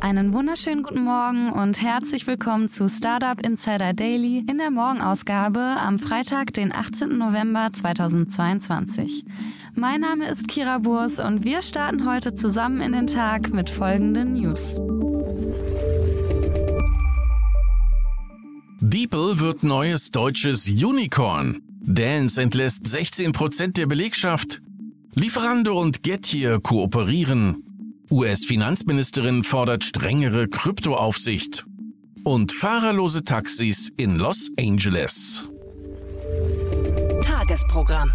Einen wunderschönen guten Morgen und herzlich willkommen zu Startup Insider Daily in der Morgenausgabe am Freitag, den 18. November 2022. Mein Name ist Kira Burs und wir starten heute zusammen in den Tag mit folgenden News. Diepel wird neues deutsches Unicorn. Dance entlässt 16% der Belegschaft. Lieferando und Gettier kooperieren. US-Finanzministerin fordert strengere Kryptoaufsicht. Und fahrerlose Taxis in Los Angeles. Tagesprogramm.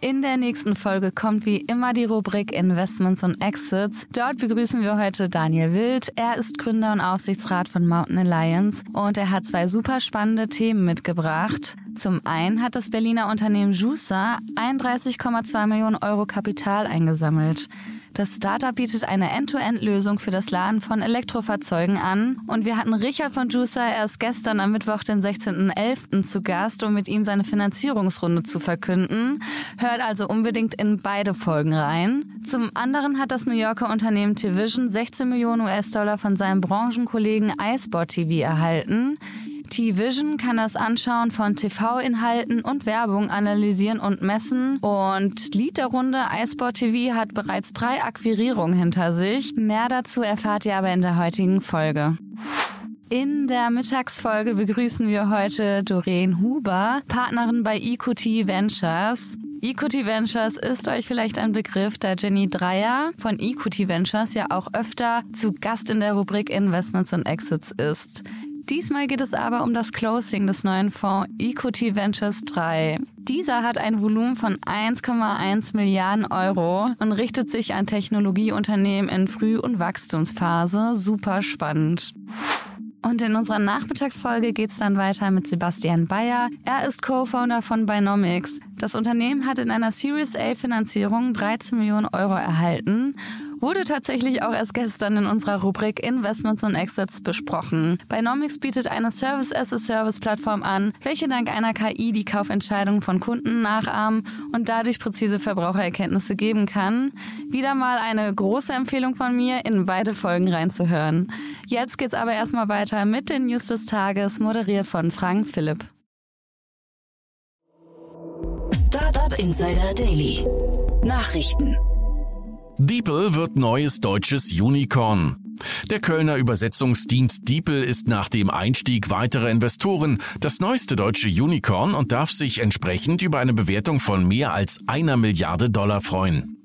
In der nächsten Folge kommt wie immer die Rubrik Investments und Exits. Dort begrüßen wir heute Daniel Wild. Er ist Gründer und Aufsichtsrat von Mountain Alliance und er hat zwei super spannende Themen mitgebracht. Zum einen hat das Berliner Unternehmen Jusa 31,2 Millionen Euro Kapital eingesammelt. Das Startup bietet eine End-to-End-Lösung für das Laden von Elektrofahrzeugen an. Und wir hatten Richard von Juicer erst gestern am Mittwoch, den 16.11. zu Gast, um mit ihm seine Finanzierungsrunde zu verkünden. Hört also unbedingt in beide Folgen rein. Zum anderen hat das New Yorker Unternehmen T-Vision 16 Millionen US-Dollar von seinem Branchenkollegen iSport TV erhalten. T-Vision kann das Anschauen von TV-Inhalten und Werbung analysieren und messen. Und Lied der Runde iSport TV hat bereits drei Akquirierungen hinter sich. Mehr dazu erfahrt ihr aber in der heutigen Folge. In der Mittagsfolge begrüßen wir heute Doreen Huber, Partnerin bei EQT Ventures. EQT Ventures ist euch vielleicht ein Begriff, da Jenny Dreier von EQT Ventures ja auch öfter zu Gast in der Rubrik Investments und Exits ist. Diesmal geht es aber um das Closing des neuen Fonds Equity Ventures 3. Dieser hat ein Volumen von 1,1 Milliarden Euro und richtet sich an Technologieunternehmen in Früh- und Wachstumsphase. Super spannend. Und in unserer Nachmittagsfolge geht es dann weiter mit Sebastian Bayer. Er ist Co-Founder von Binomics. Das Unternehmen hat in einer Series A Finanzierung 13 Millionen Euro erhalten wurde tatsächlich auch erst gestern in unserer Rubrik Investments und Exits besprochen. Binomics bietet eine Service-as-a-Service-Plattform an, welche dank einer KI die Kaufentscheidungen von Kunden nachahmen und dadurch präzise Verbrauchererkenntnisse geben kann. Wieder mal eine große Empfehlung von mir, in beide Folgen reinzuhören. Jetzt geht's aber erstmal weiter mit den News des Tages, moderiert von Frank Philipp. Startup Insider Daily. Nachrichten. Diepel wird neues deutsches Unicorn. Der Kölner Übersetzungsdienst Diepel ist nach dem Einstieg weiterer Investoren das neueste deutsche Unicorn und darf sich entsprechend über eine Bewertung von mehr als einer Milliarde Dollar freuen.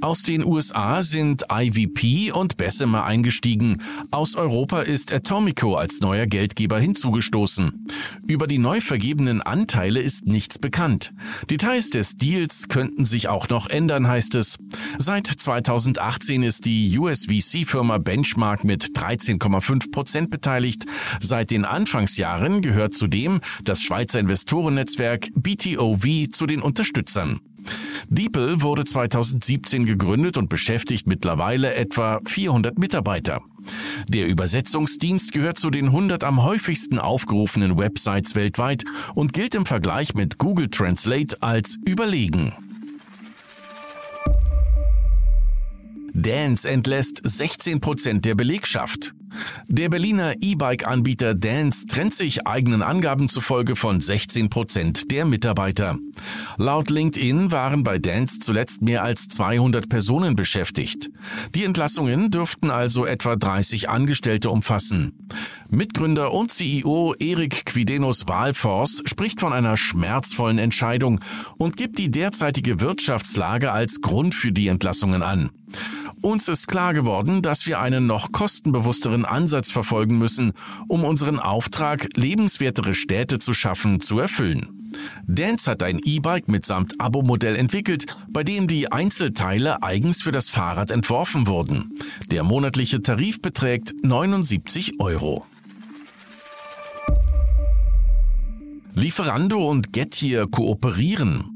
Aus den USA sind IVP und Bessemer eingestiegen. Aus Europa ist Atomico als neuer Geldgeber hinzugestoßen. Über die neu vergebenen Anteile ist nichts bekannt. Details des Deals könnten sich auch noch ändern, heißt es. Seit 2018 ist die USVC-Firma Benchmark mit 13,5 Prozent beteiligt. Seit den Anfangsjahren gehört zudem das Schweizer Investorennetzwerk BTOV zu den Unterstützern. Diepel wurde 2017 gegründet und beschäftigt mittlerweile etwa 400 Mitarbeiter. Der Übersetzungsdienst gehört zu den 100 am häufigsten aufgerufenen Websites weltweit und gilt im Vergleich mit Google Translate als überlegen. Dance entlässt 16 Prozent der Belegschaft. Der Berliner E-Bike-Anbieter Dance trennt sich eigenen Angaben zufolge von 16 Prozent der Mitarbeiter. Laut LinkedIn waren bei Dance zuletzt mehr als 200 Personen beschäftigt. Die Entlassungen dürften also etwa 30 Angestellte umfassen. Mitgründer und CEO Erik Quidenos Wahlforce spricht von einer schmerzvollen Entscheidung und gibt die derzeitige Wirtschaftslage als Grund für die Entlassungen an. Uns ist klar geworden, dass wir einen noch kostenbewussteren Ansatz verfolgen müssen, um unseren Auftrag, lebenswertere Städte zu schaffen, zu erfüllen. Dance hat ein E-Bike mitsamt Abo-Modell entwickelt, bei dem die Einzelteile eigens für das Fahrrad entworfen wurden. Der monatliche Tarif beträgt 79 Euro. Lieferando und Getir kooperieren.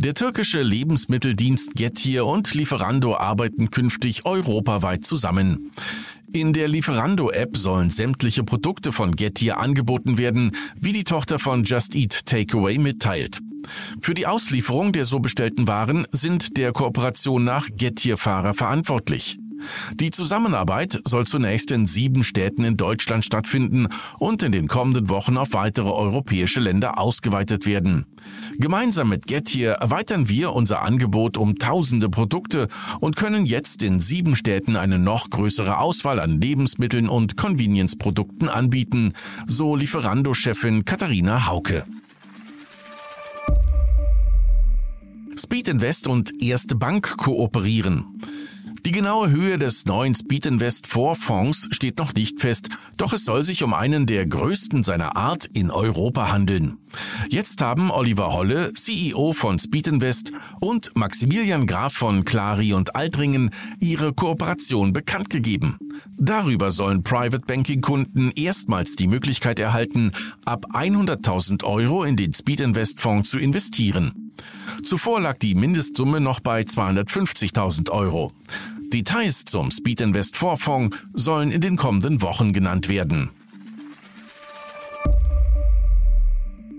Der türkische Lebensmitteldienst Getir und Lieferando arbeiten künftig europaweit zusammen. In der Lieferando-App sollen sämtliche Produkte von Getir angeboten werden, wie die Tochter von Just Eat Takeaway mitteilt. Für die Auslieferung der so bestellten Waren sind der Kooperation nach Getir-Fahrer verantwortlich. Die Zusammenarbeit soll zunächst in sieben Städten in Deutschland stattfinden und in den kommenden Wochen auf weitere europäische Länder ausgeweitet werden. Gemeinsam mit Getir erweitern wir unser Angebot um tausende Produkte und können jetzt in sieben Städten eine noch größere Auswahl an Lebensmitteln und Convenience-Produkten anbieten, so Lieferando-Chefin Katharina Hauke. Speed Invest und Erste Bank kooperieren. Die genaue Höhe des neuen Speed Invest Fonds steht noch nicht fest, doch es soll sich um einen der größten seiner Art in Europa handeln. Jetzt haben Oliver Holle, CEO von Speed Invest und Maximilian Graf von Clari und Altringen ihre Kooperation bekannt gegeben. Darüber sollen Private Banking Kunden erstmals die Möglichkeit erhalten, ab 100.000 Euro in den Speed Invest Fonds zu investieren. Zuvor lag die Mindestsumme noch bei 250.000 Euro. Details zum Speed Invest Vorfonds sollen in den kommenden Wochen genannt werden.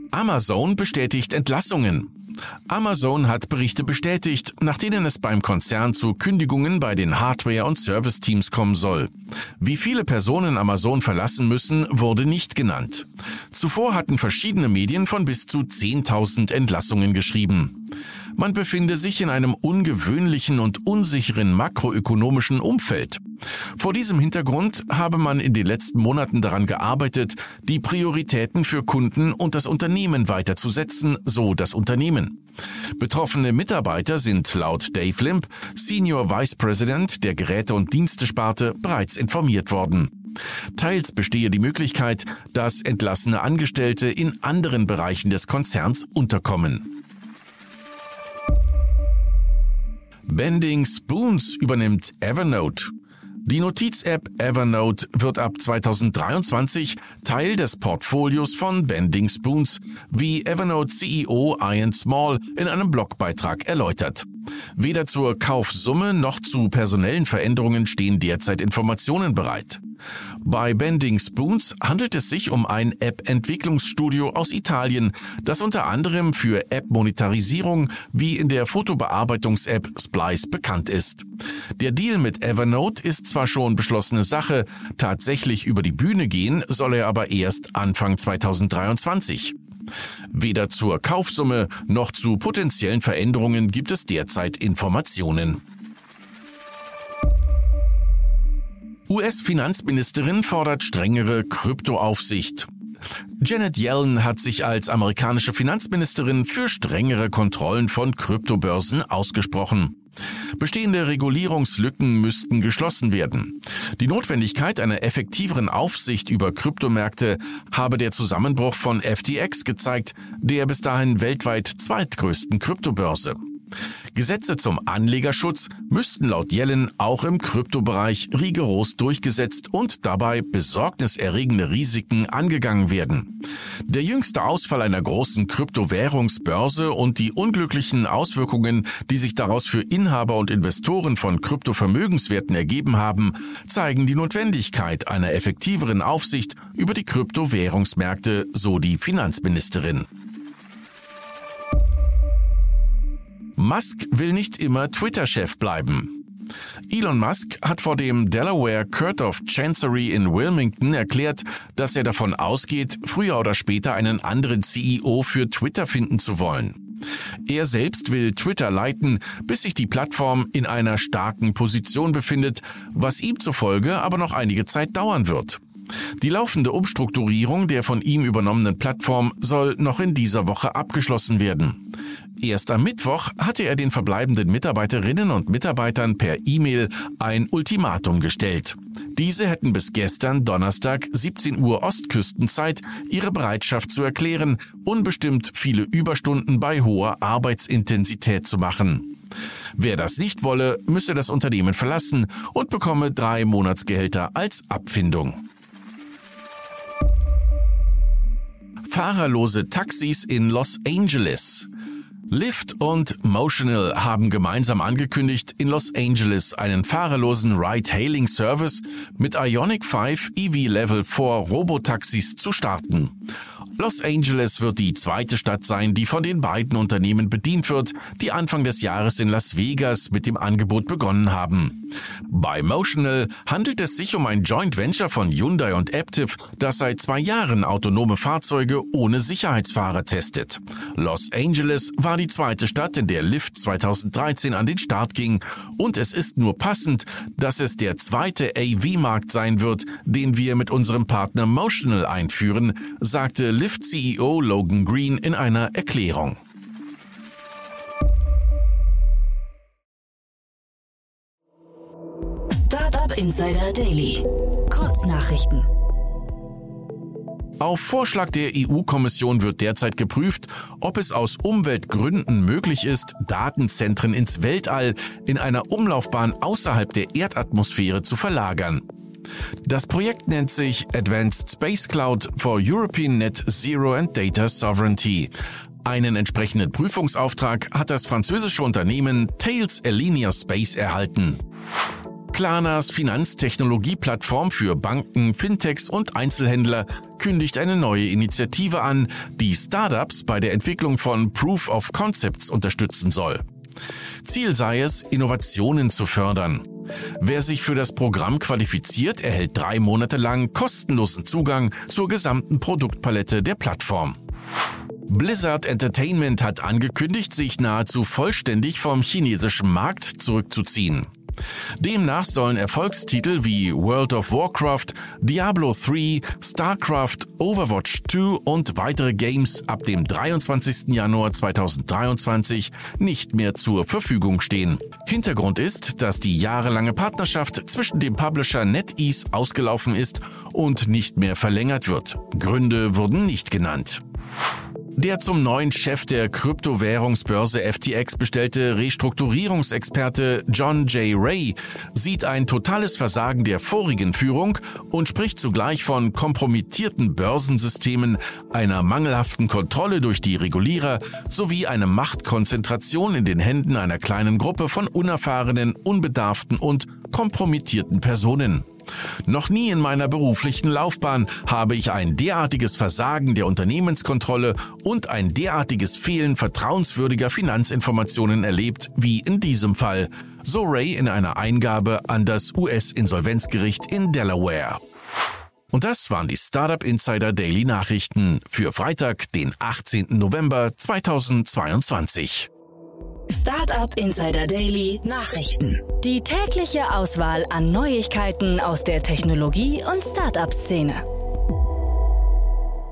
Amazon bestätigt Entlassungen. Amazon hat Berichte bestätigt, nach denen es beim Konzern zu Kündigungen bei den Hardware- und Service-Teams kommen soll. Wie viele Personen Amazon verlassen müssen, wurde nicht genannt. Zuvor hatten verschiedene Medien von bis zu 10.000 Entlassungen geschrieben. Man befinde sich in einem ungewöhnlichen und unsicheren makroökonomischen Umfeld. Vor diesem Hintergrund habe man in den letzten Monaten daran gearbeitet, die Prioritäten für Kunden und das Unternehmen weiterzusetzen, so das Unternehmen. Betroffene Mitarbeiter sind laut Dave Limp, Senior Vice President der Geräte- und Dienstesparte, bereits informiert worden. Teils bestehe die Möglichkeit, dass entlassene Angestellte in anderen Bereichen des Konzerns unterkommen. Bending Spoons übernimmt Evernote. Die Notiz-App Evernote wird ab 2023 Teil des Portfolios von Bending Spoons, wie Evernote CEO Ian Small in einem Blogbeitrag erläutert. Weder zur Kaufsumme noch zu personellen Veränderungen stehen derzeit Informationen bereit. Bei Bending Spoons handelt es sich um ein App-Entwicklungsstudio aus Italien, das unter anderem für App-Monetarisierung wie in der Fotobearbeitungs-App Splice bekannt ist. Der Deal mit Evernote ist zwar schon beschlossene Sache, tatsächlich über die Bühne gehen soll er aber erst Anfang 2023. Weder zur Kaufsumme noch zu potenziellen Veränderungen gibt es derzeit Informationen. US-Finanzministerin fordert strengere Kryptoaufsicht. Janet Yellen hat sich als amerikanische Finanzministerin für strengere Kontrollen von Kryptobörsen ausgesprochen. Bestehende Regulierungslücken müssten geschlossen werden. Die Notwendigkeit einer effektiveren Aufsicht über Kryptomärkte habe der Zusammenbruch von FTX gezeigt, der bis dahin weltweit zweitgrößten Kryptobörse. Gesetze zum Anlegerschutz müssten laut Yellen auch im Kryptobereich rigoros durchgesetzt und dabei besorgniserregende Risiken angegangen werden. Der jüngste Ausfall einer großen Kryptowährungsbörse und die unglücklichen Auswirkungen, die sich daraus für Inhaber und Investoren von Kryptovermögenswerten ergeben haben, zeigen die Notwendigkeit einer effektiveren Aufsicht über die Kryptowährungsmärkte, so die Finanzministerin. Musk will nicht immer Twitter-Chef bleiben. Elon Musk hat vor dem Delaware Court of Chancery in Wilmington erklärt, dass er davon ausgeht, früher oder später einen anderen CEO für Twitter finden zu wollen. Er selbst will Twitter leiten, bis sich die Plattform in einer starken Position befindet, was ihm zufolge aber noch einige Zeit dauern wird. Die laufende Umstrukturierung der von ihm übernommenen Plattform soll noch in dieser Woche abgeschlossen werden. Erst am Mittwoch hatte er den verbleibenden Mitarbeiterinnen und Mitarbeitern per E-Mail ein Ultimatum gestellt. Diese hätten bis gestern Donnerstag 17 Uhr Ostküstenzeit ihre Bereitschaft zu erklären, unbestimmt viele Überstunden bei hoher Arbeitsintensität zu machen. Wer das nicht wolle, müsse das Unternehmen verlassen und bekomme drei Monatsgehälter als Abfindung. Fahrerlose Taxis in Los Angeles. Lyft und Motional haben gemeinsam angekündigt, in Los Angeles einen fahrerlosen Ride-Hailing-Service mit Ionic 5 EV Level 4 Robotaxis zu starten. Los Angeles wird die zweite Stadt sein, die von den beiden Unternehmen bedient wird, die Anfang des Jahres in Las Vegas mit dem Angebot begonnen haben. Bei Motional handelt es sich um ein Joint Venture von Hyundai und Aptiv, das seit zwei Jahren autonome Fahrzeuge ohne Sicherheitsfahrer testet. Los Angeles war die zweite Stadt, in der Lyft 2013 an den Start ging und es ist nur passend, dass es der zweite AV-Markt sein wird, den wir mit unserem Partner Motional einführen, sagte Lyft Lyft-CEO Logan Green in einer Erklärung. Startup Insider Daily. Kurznachrichten. Auf Vorschlag der EU-Kommission wird derzeit geprüft, ob es aus Umweltgründen möglich ist, Datenzentren ins Weltall in einer Umlaufbahn außerhalb der Erdatmosphäre zu verlagern. Das Projekt nennt sich Advanced Space Cloud for European Net Zero and Data Sovereignty. Einen entsprechenden Prüfungsauftrag hat das französische Unternehmen Tails Alinea Space erhalten. Klarnas Finanztechnologieplattform für Banken, Fintechs und Einzelhändler kündigt eine neue Initiative an, die Startups bei der Entwicklung von Proof of Concepts unterstützen soll. Ziel sei es, Innovationen zu fördern. Wer sich für das Programm qualifiziert, erhält drei Monate lang kostenlosen Zugang zur gesamten Produktpalette der Plattform. Blizzard Entertainment hat angekündigt, sich nahezu vollständig vom chinesischen Markt zurückzuziehen. Demnach sollen Erfolgstitel wie World of Warcraft, Diablo 3, StarCraft, Overwatch 2 und weitere Games ab dem 23. Januar 2023 nicht mehr zur Verfügung stehen. Hintergrund ist, dass die jahrelange Partnerschaft zwischen dem Publisher NetEase ausgelaufen ist und nicht mehr verlängert wird. Gründe wurden nicht genannt. Der zum neuen Chef der Kryptowährungsbörse FTX bestellte Restrukturierungsexperte John J. Ray sieht ein totales Versagen der vorigen Führung und spricht zugleich von kompromittierten Börsensystemen, einer mangelhaften Kontrolle durch die Regulierer sowie eine Machtkonzentration in den Händen einer kleinen Gruppe von unerfahrenen, unbedarften und kompromittierten Personen. Noch nie in meiner beruflichen Laufbahn habe ich ein derartiges Versagen der Unternehmenskontrolle und ein derartiges Fehlen vertrauenswürdiger Finanzinformationen erlebt wie in diesem Fall, so Ray in einer Eingabe an das US-Insolvenzgericht in Delaware. Und das waren die Startup Insider Daily Nachrichten für Freitag, den 18. November 2022. Startup Insider Daily Nachrichten. Die tägliche Auswahl an Neuigkeiten aus der Technologie- und Startup-Szene.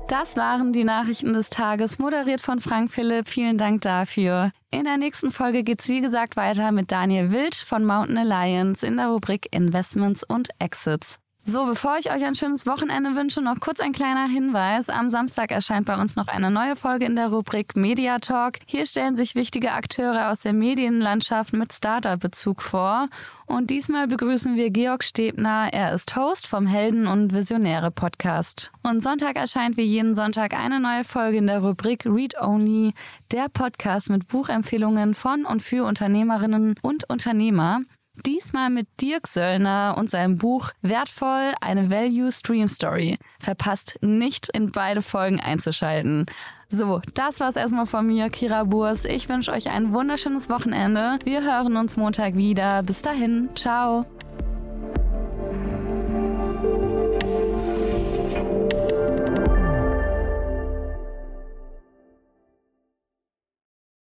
Das waren die Nachrichten des Tages, moderiert von Frank Philipp. Vielen Dank dafür. In der nächsten Folge geht's wie gesagt weiter mit Daniel Wild von Mountain Alliance in der Rubrik Investments und Exits. So, bevor ich euch ein schönes Wochenende wünsche, noch kurz ein kleiner Hinweis. Am Samstag erscheint bei uns noch eine neue Folge in der Rubrik Media Talk. Hier stellen sich wichtige Akteure aus der Medienlandschaft mit Startup-Bezug vor. Und diesmal begrüßen wir Georg Stebner. Er ist Host vom Helden- und Visionäre-Podcast. Und Sonntag erscheint wie jeden Sonntag eine neue Folge in der Rubrik Read Only, der Podcast mit Buchempfehlungen von und für Unternehmerinnen und Unternehmer. Diesmal mit Dirk Söllner und seinem Buch Wertvoll, eine Value Stream Story. Verpasst nicht, in beide Folgen einzuschalten. So, das war's erstmal von mir, Kira Burs. Ich wünsche euch ein wunderschönes Wochenende. Wir hören uns Montag wieder. Bis dahin, ciao.